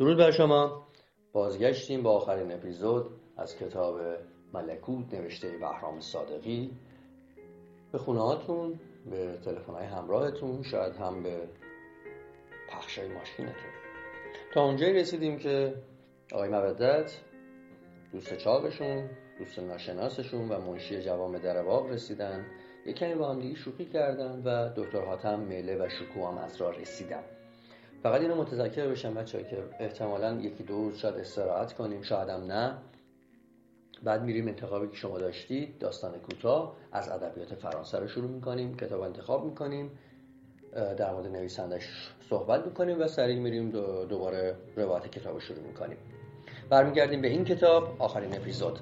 درود بر شما. بازگشتیم با آخرین اپیزود از کتاب ملکوت نوشته بهرام صادقی. به خونه هاتون به تلفن های همراهتون شاید هم به پخش های ماشینتون. تا اونجایی رسیدیم که آقای مودت دوست چاقشون دوست ناشناسشون و منشی جوام در باغ رسیدن. یک کمی با هم شوخی کردن و دکتر حاتم میله و شکوه هم از راه رسیدن. فقط اینو متذکر بشم بچه که احتمالا یکی دو روز شاید استراحت کنیم شاید هم نه. بعد میریم انتخابی که شما داشتید داستان کوتاه از ادبیات فرانسه رو شروع می‌کنیم کتاب انتخاب می‌کنیم در مورد نویسندش صحبت می‌کنیم و سریع میریم دوباره روایت کتاب رو شروع می‌کنیم. برمیگردیم به این کتاب آخرین اپیزود.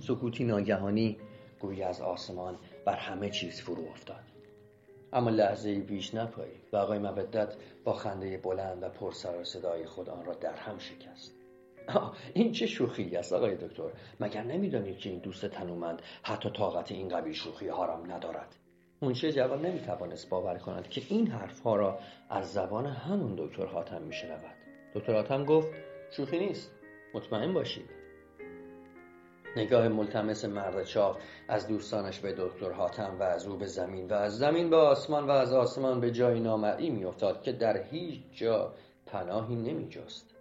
سکوتی ناگهانی گویی از آسمان بر همه چیز فرو افتاد. اما لحظه بیش نپایی و آقای مودت با خنده بلند و پرسر صدای خود آن را در هم شکست. این چه شوخی است آقای دکتر. مگر نمی‌دانید که این دوست تنومند حتی طاقت این قبیل شوخی ها را ندارد؟ منشی جوان نمی‌توانست باور کند که این حرفها را از زبان همون دکتر حاتم میشنود. دکتر حاتم گفت شوخی نیست. مطمئن باشید. نگاه ملتمس مرد چاق از دوستانش به دکتر حاتم و از او به زمین و از زمین به آسمان و از آسمان به جای نامرئی میافتاد که در هیچ جا پناهی نمیجست.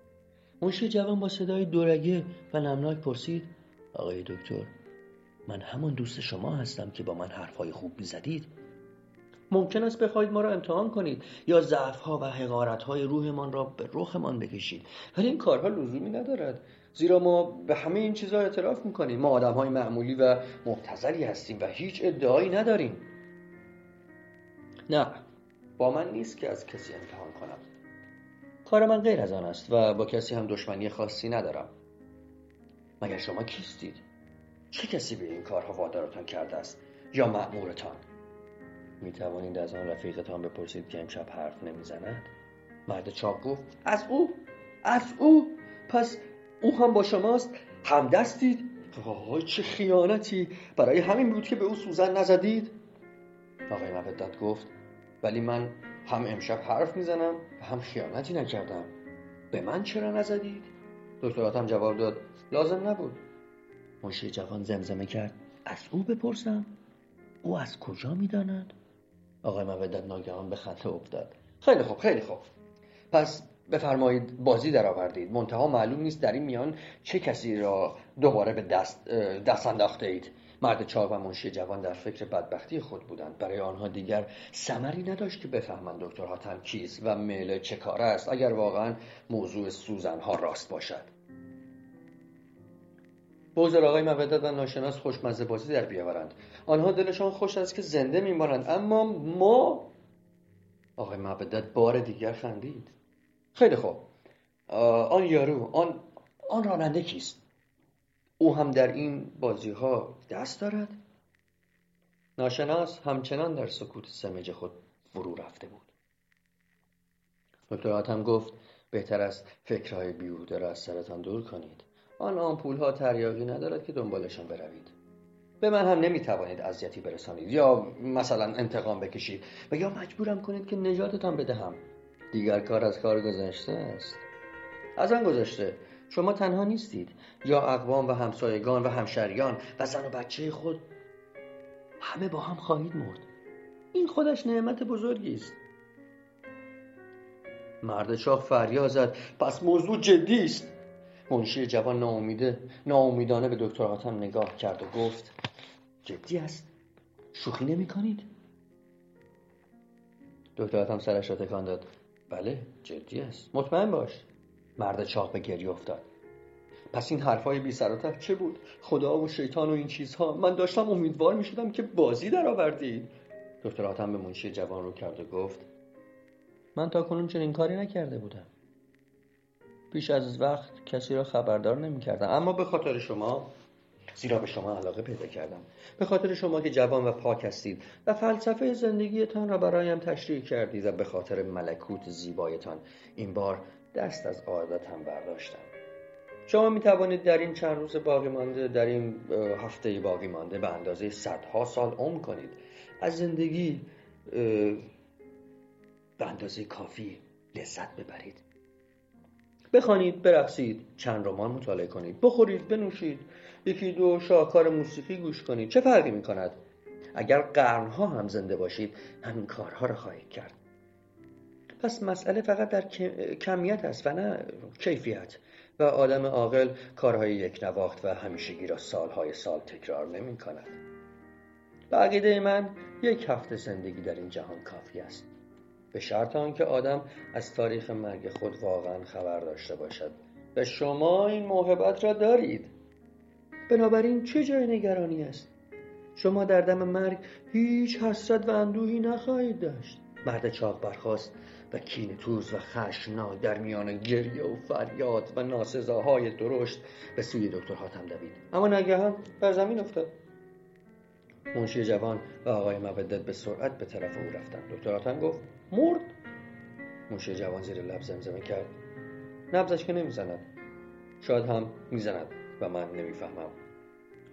منشی جوان با صدای دورگه و نمناک پرسید آقای دکتر من همان دوست شما هستم که با من حرفهای خوب می‌زدید. ممکن است بخواهید ما را امتحان کنید یا ضعفها و حقارتهای روحمان را به رخمان بکشید. ولی این کارها لزومی ندارد. زیرا ما به همه این چیزها اعتراف می‌کنیم. ما آدم های معمولی و مبتزلی هستیم و هیچ ادعایی نداریم. نه با من نیست که از کسی امتحان کنم. کار من غیر از آن است و با کسی هم دشمنی خاصی ندارم. مگر شما کیستید؟ چه کسی به این کارها وادارتان کرده است؟ یا مأمورتان؟ می توانید از آن رفیقتان بپرسید که امشب حرف نمی‌زند؟ مرد چاپ گفت از او از او! پس او هم با شماست. همدستید. آهای چه خیانتی. برای همین بود که به او سوزن نزدید. آقای مودت گفت ولی من هم امشب حرف می‌زنم و هم خیانتی نکردم. به من چرا نزدید؟ دکتراتم جواب داد لازم نبود. منشی جوان زمزمه کرد. از او بپرسم او از کجا می‌داند؟ آقای مودت ناگهان به خنده افتاد. خیلی خوب خیلی خوب. پس بفرمایید بازی در آوردید منتها معلوم نیست در این میان چه کسی را دوباره به دست, دست انداخته اید مرد چاق و منشی جوان در فکر بدبختی خود بودند. برای آنها دیگر سمری نداشت که بفهمند دکتر حاتم کیست و میل چه کار است اگر واقعا موضوع سوزنها راست باشد. بگذار آقای مودت و ناشناس خوشمزه بازی در بیاورند. آنها دلشان خوش است که زنده میمانند. اما ما آقای مودت بار دیگر خندید. خیلی خوب. آن یارو آن آن راننده کیست؟ او هم در این بازی ها دست دارد؟ ناشناس همچنان در سکوت سمج خود فرو رفته بود. دکتر هم گفت بهتر است فکرهای بیهوده را از سرتان دور کنید. آن آمپول ها تریاقی ندارد که دنبالشان بروید. به من هم نمی‌توانید اذیتی برسانید یا مثلا انتقام بکشید و یا مجبورم کنید که نجاتتان بدهم. دیگر کار از کار گذشته است. از آن گذشته شما تنها نیستید. یا اقوام و همسایگان و همشریان و زن و بچه خود همه با هم خواهید مرد. این خودش نعمت بزرگی است. مرد شاه فریاد زد پس موضوع جدی است. منشی جوان ناامیده ناامیدانه به دکتر حاتم نگاه کرد و گفت جدی است؟ شوخی نمی کنید دکتر حاتم سرش را تکان داد. بله جدی است. مطمئن باش. مرد چاق به گریه افتاد. پس این حرفای بی سر چه بود؟ خدا و شیطان و این چیزها. من داشتم امیدوار می شدم که بازی در آوردید دکتر آتم به منشی جوان رو کرد و گفت من تا کنون چنین کاری نکرده بودم. پیش از وقت کسی را خبردار نمی کردم اما به خاطر شما زیرا به شما علاقه پیدا کردم. به خاطر شما که جوان و پاک هستید و فلسفه زندگیتان را برایم تشریح کردید و به خاطر ملکوت زیبایتان این بار دست از عادتم برداشتم. شما می توانید در این چند روز باقی مانده در این هفته باقی مانده به اندازه صدها سال عمر کنید. از زندگی به اندازه کافی لذت ببرید. بخوانید برقصید چند رمان مطالعه کنید بخورید بنوشید. یکی دو شاهکار موسیقی گوش کنید. چه فرقی می کند اگر قرنها هم زنده باشید همین کارها را خواهید کرد. پس مسئله فقط در کمیت است و نه کیفیت. و آدم عاقل کارهای یک نواخت و همیشگی را سالهای سال تکرار نمی کند به عقیده من یک هفته زندگی در این جهان کافی است. به شرط آنکه آدم از تاریخ مرگ خود واقعا خبر داشته باشد. و شما این موهبت را دارید. بنابراین چه جای نگرانی است؟ شما در دم مرگ هیچ حسرت و اندوهی نخواهید داشت. مرد چاق برخواست و کین توز و خشمناک در میان گریه و فریاد و ناسزاهای درشت به سوی دکتر حاتم دوید. اما ناگهان بر زمین افتاد. منشی جوان و آقای مودت به سرعت به طرف او رفتند. دکتر حاتم گفت مرد؟ منشی جوان زیر لب زمزمه کرد. نبزش که نمی‌زند. شاید هم می‌زند. و من نمی‌فهمم.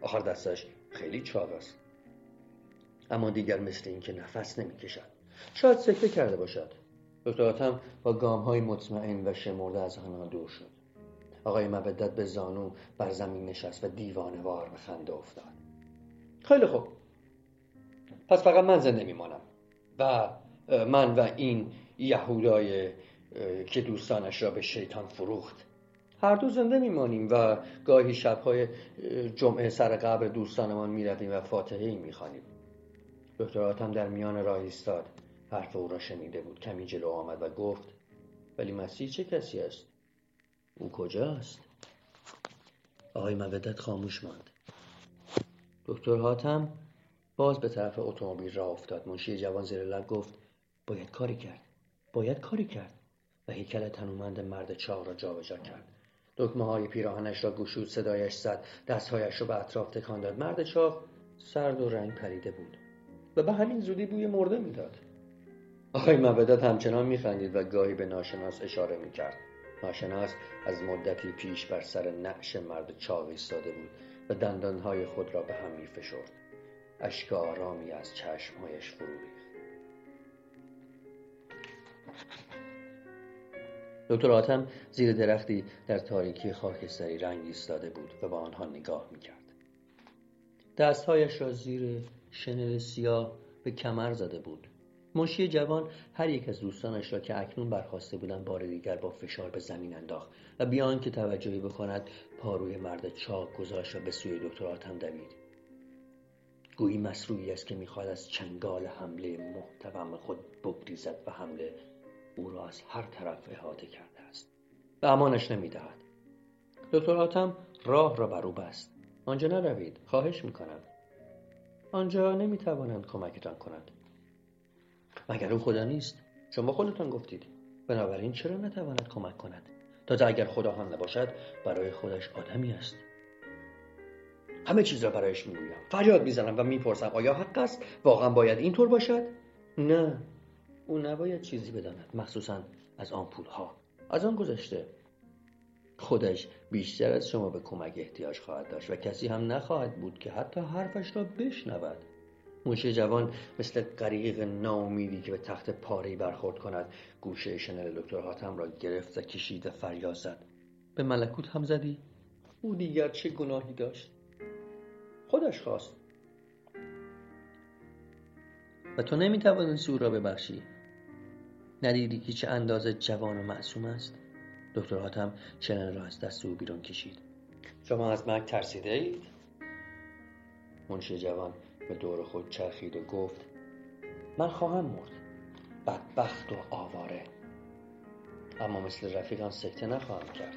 آخر دستش خیلی چاق است. اما دیگر مثل اینکه نفس نمی‌کشد. شاید سکته کرده باشد. دکتر حاتم با گام های مطمئن و شمرده از آنها دور شد. آقای مودت به زانو بر زمین نشست و دیوانه وار به خنده افتاد. خیلی خوب. پس فقط من زنده میمانم. و من و این یهودای که دوستانش را به شیطان فروخت. هر دو زنده میمانیم و گاهی شبهای جمعه سر قبر دوستانمان می‌رویم و فاتحه می‌خوانیم. دکتر آتم در میان راه ایستاد. حرف او را شنیده بود. کمی جلو آمد و گفت ولی مسیح چه کسی است؟ او کجاست؟ آقای مودت خاموش ماند. دکتر هاتم باز به طرف اتومبیل را افتاد. منشی جوان زیر لب گفت باید کاری کرد. باید کاری کرد. و هیکل تنومند مرد چاق را جابجا کرد. دکمه های پیراهنش را گشود صدایش زد دستهایش را به اطراف تکان داد. مرد چاق سرد و رنگ پریده بود و به همین زودی بوی مرده می‌داد. آقای مبدت همچنان میخندید و گاهی به ناشناس اشاره می‌کرد. ناشناس از مدتی پیش بر سر نعش مرد چاق ایستاده بود و دندانهای خود را به هم میفشرد. اشک آرامی از چشمهایش فرو ریخت. دکتر آتم زیر درختی در تاریکی خاکستری رنگ ایستاده بود و به آنها نگاه می‌کرد. دستهایش را زیر شنل سیاه به کمر زده بود. منشی جوان هر یک از دوستانش را که اکنون برخواسته بودند بار دیگر با فشار به زمین انداخت و بیان که توجهی بکند پاروی مرد چاک گذاشت و به سوی دکتر آتم دوید. گویی مسروعی است که می‌خواهد از چنگال حمله محتوم خود بگریزد و حمله او را از هر طرف احاطه کرده است و امانش نمی‌دهد. دکتر آتم راه را بر او بست. آنجا نروید. خواهش می‌کنم. آنجا نمی‌توانند کمکتان کنند. مگر او خدا نیست؟ شما خودتان گفتید. بنابراین چرا نتواند کمک کند؟ تازه اگر خدا هم نباشد برای خودش آدمی است. همه چیز را برایش می‌گویم. فریاد می‌زنم و می‌پرسم آیا حق است؟ واقعا باید اینطور باشد؟ نه. او نباید چیزی بداند مخصوصا از آن پول ها از آن گذشته خودش بیشتر از شما به کمک احتیاج خواهد داشت و کسی هم نخواهد بود که حتی حرفش را بشنود. موشه جوان مثل غریق ناامیدی که به تخت پاره برخورد کند گوشه شنل دکتر حاتم را گرفت و کشید و فریاد زد. به ملکوت هم زدی؟ او دیگر چه گناهی داشت؟ خودش خواست. و تو نمی‌توانستی او را ببخشی. ندیدی که چه اندازه جوان و معصوم است؟ دکتر حاتم شنل را از دست او بیرون کشید. شما از مرگ ترسیده اید؟ منشی جوان به دور خود چرخید و گفت من خواهم مرد. بدبخت و آواره. اما مثل رفیقم سکته نخواهم کرد.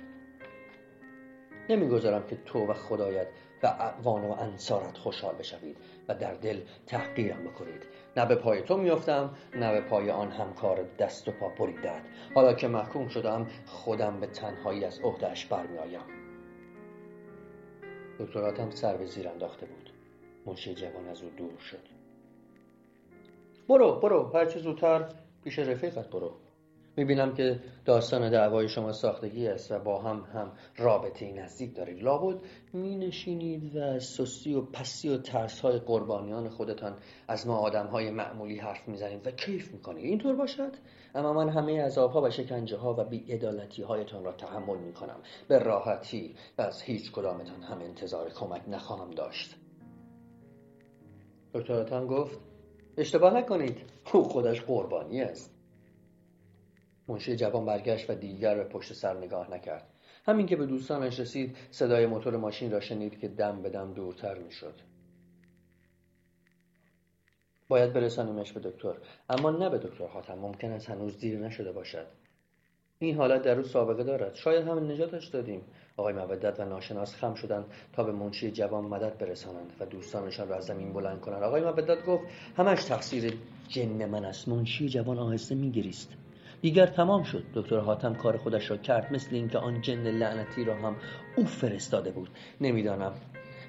نمی‌گذارم که تو و خدایت و اعوان و انصارت خوشحال بشوید و در دل تحقیرم بکنید. نه به پای تو میافتم نه به پای آن همکار دست و پا بریدت حالا که محکوم شدم خودم به تنهایی از عهدهاش برمیآیم. دکتراتم سر به زیر انداخته بود. منشی جوان از او دور شد. برو برو. هرچه زودتر پیش رفیقت برو. می‌بینم که داستان دعوای شما ساختگی است و با هم هم رابطه نزدیک دارید لابد مینشینید و از سستی و پسی و ترس های قربانیان خودتان از ما آدم های معمولی حرف می‌زنید و کیف می‌کنید. اینطور باشد؟ اما من همه عذابها و شکنجه ها و بیعدالتی هایتان را تحمل می‌کنم. به راحتی و از هیچ کدامتان هم انتظار کمک نخواهم داشت. دکتر گفت اشتباه نکنید. او خودش قربانی است. منشی جوان برگشت و دیگر به پشت سر نگاه نکرد. همین که به دوستانش رسید صدای موتور ماشین را شنید که دم به دم دورتر می‌شد. باید برسانیمش به دکتر اما نه به دکتر حاتم ممکن است هنوز دیر نشده باشد. این حالت در او سابقه دارد. شاید همین نجاتش دادیم. آقای مودت و ناشناس خم شدند تا به منشی جوان مدد برسانند و دوستانشان را از زمین بلند کنند. آقای مودت گفت همش تقصیر جن من است. منشی جوان آهسته میگریست. دیگر تمام شد. دکتر حاتم کار خودش را کرد مثل اینکه آن جن لعنتی را هم او فرستاده بود. نمی‌دانم.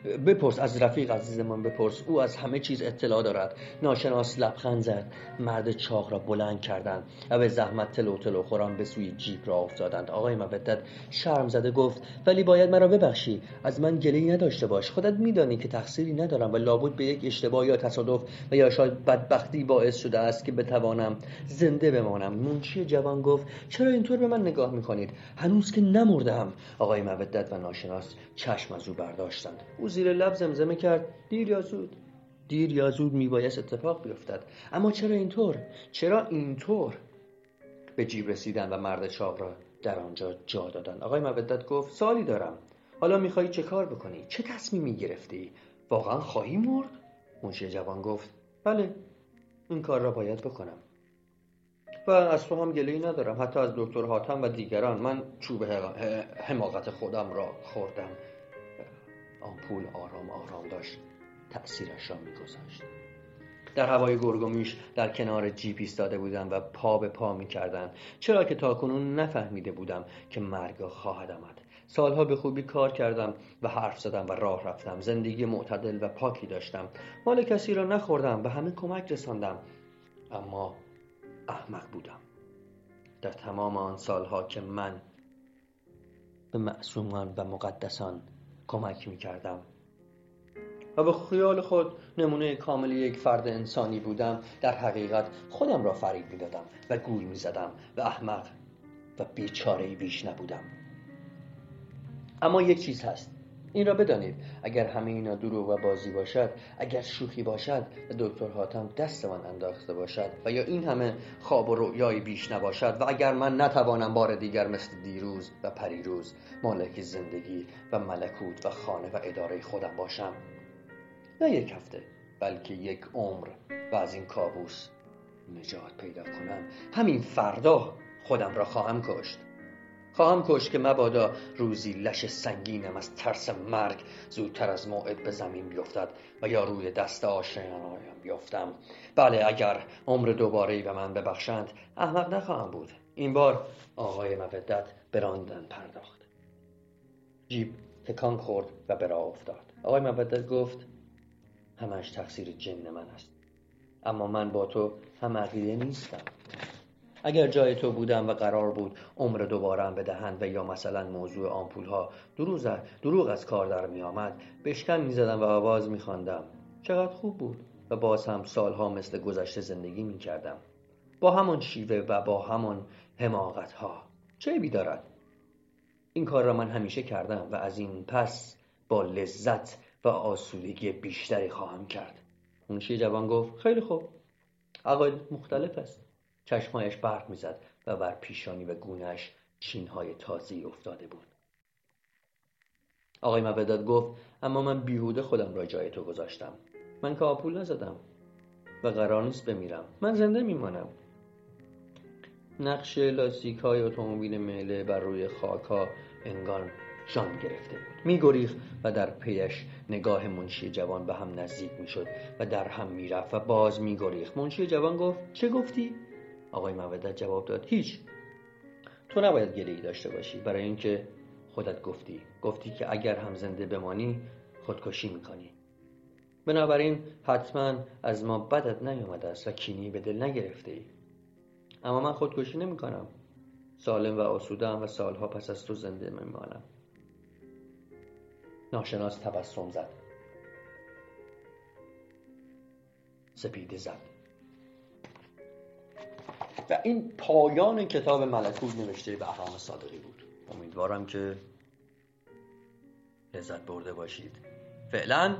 بپرس از رفیق عزیزمان بپرس. او از همه چیز اطلاع دارد. ناشناس لبخند زد. مرد چاق را بلند کردند و به زحمت تلو تلو خوران به سوی جیب را افتادند. آقای مودت شرم زده گفت ولی باید مرا ببخشی. از من گلهی نداشته باش. خودت میدانی که تقصیری ندارم و لابد به یک اشتباه یا تصادف و یا شاید بدبختی باعث شده است که بتوانم زنده بمانم. منشی جوان گفت چرا اینطور به من نگاه می‌کنید؟ هنوز که نمردم آقای مودت و ناشناس چشم از او برداشتند. زیر لب زمزمه کرد. دیر یا زود؟ دیر یا زود میبایست اتفاق بیفتد. اما چرا اینطور؟ چرا اینطور؟ به جیب رسیدن و مرد چاق را در آنجا جا دادن. آقای مودت گفت سالی دارم. حالا می‌خواهی چه کار بکنی؟ چه تصمیمی گرفتی واقعا خواهی مرد؟ منشی جوان گفت بله این کار را باید بکنم. و از تو هم گلهی ندارم. حتی از دکتر حاتم و دیگران. من چوب حماقت خودم را خوردم. آمپول آرام آرام داشت. تأثیرش را میگذاشت. در هوای گرگومیش در کنار جیپ ایستاده بودم و پا به پا می‌کردند چرا که تاکنون نفهمیده بودم که مرگ خواهد آمد. سالها به خوبی کار کردم و حرف زدم و راه رفتم. زندگی معتدل و پاکی داشتم. مال کسی را نخوردم و همه کمک رساندم. اما احمق بودم. در تمام آن سالها که من به معصومان و مقدسان کمک می کردم و به خیال خود نمونه کامل یک فرد انسانی بودم. در حقیقت خودم را فریب می دادم و گول می زدم و احمق و بیچاره بیش نبودم. اما یک چیز هست. این را بدانید. اگر همه اینا دروغ و بازی باشد اگر شوخی باشد و دکتر حاتم دست من انداخته باشد و یا این همه خواب و رویای بیش نباشد و اگر من نتوانم بار دیگر مثل دیروز و پریروز مالک زندگی و ملکوت و خانه و اداره خودم باشم. نه یک هفته بلکه یک عمر و از این کابوس نجات پیدا کنم. همین فردا خودم را خواهم کشت. خواهم کش که مبادا روزی لش سنگینم از ترس مرگ زودتر از موعد به زمین بیفتد و یا روی دست آشنایم بیفتم. بله اگر عمر دوباره به من ببخشند احمق نخواهم بود. این بار آقای مودت براندن پرداخت. جیب تکان خورد و به راه افتاد. آقای مودت گفت همش تقصیر جن من است. اما من با تو هم عقیده نیستم. اگر جای تو بودم و قرار بود عمر دوباره بدهند و یا مثلا موضوع آمپول ها دروغ از کار در می آمد بشکن می زدم و آواز می خواندم چقدر خوب بود و باز هم سالها مثل گذشته زندگی می کردم با همان شیوه و با همان حماقت ها چه بی دارد؟ این کار را من همیشه کردم و از این پس با لذت و آسودگی بیشتری خواهم کرد. منشی جوان گفت خیلی خوب. عقاید مختلف است. چشمایش برق می‌زد و بر پیشانی و گونهش چینهای تازی افتاده بود. آقای مبدد گفت اما من بیهوده خودم را جای تو گذاشتم. من که آپول نزدم و قرار نیست بمیرم. من زنده میمانم. نقش لاستیک های اتومبیل میله بر روی خاک ها انگار جان گرفته بود. میگریخت و در پیش نگاه منشی جوان به هم نزدیک می‌شد و در هم می‌رفت و باز میگریخت. منشی جوان گفت چه گفتی؟ آقای مودت جواب داد هیچ. تو نباید گله داشته باشی. برای اینکه خودت گفتی. گفتی که اگر هم زنده بمانی خودکشی می‌کنی. بنابراین حتما از ما بدت نیومده است و کینی به دل نگرفته ای. اما من خودکشی نمی‌کنم. سالم و آسودم و سالها پس از تو زنده میمانم. ناشناس تبسم زد. سپیده زد. و این پایان کتاب ملکوت نوشته بهرام صادقی بود. امیدوارم که لذت برده باشید. فعلا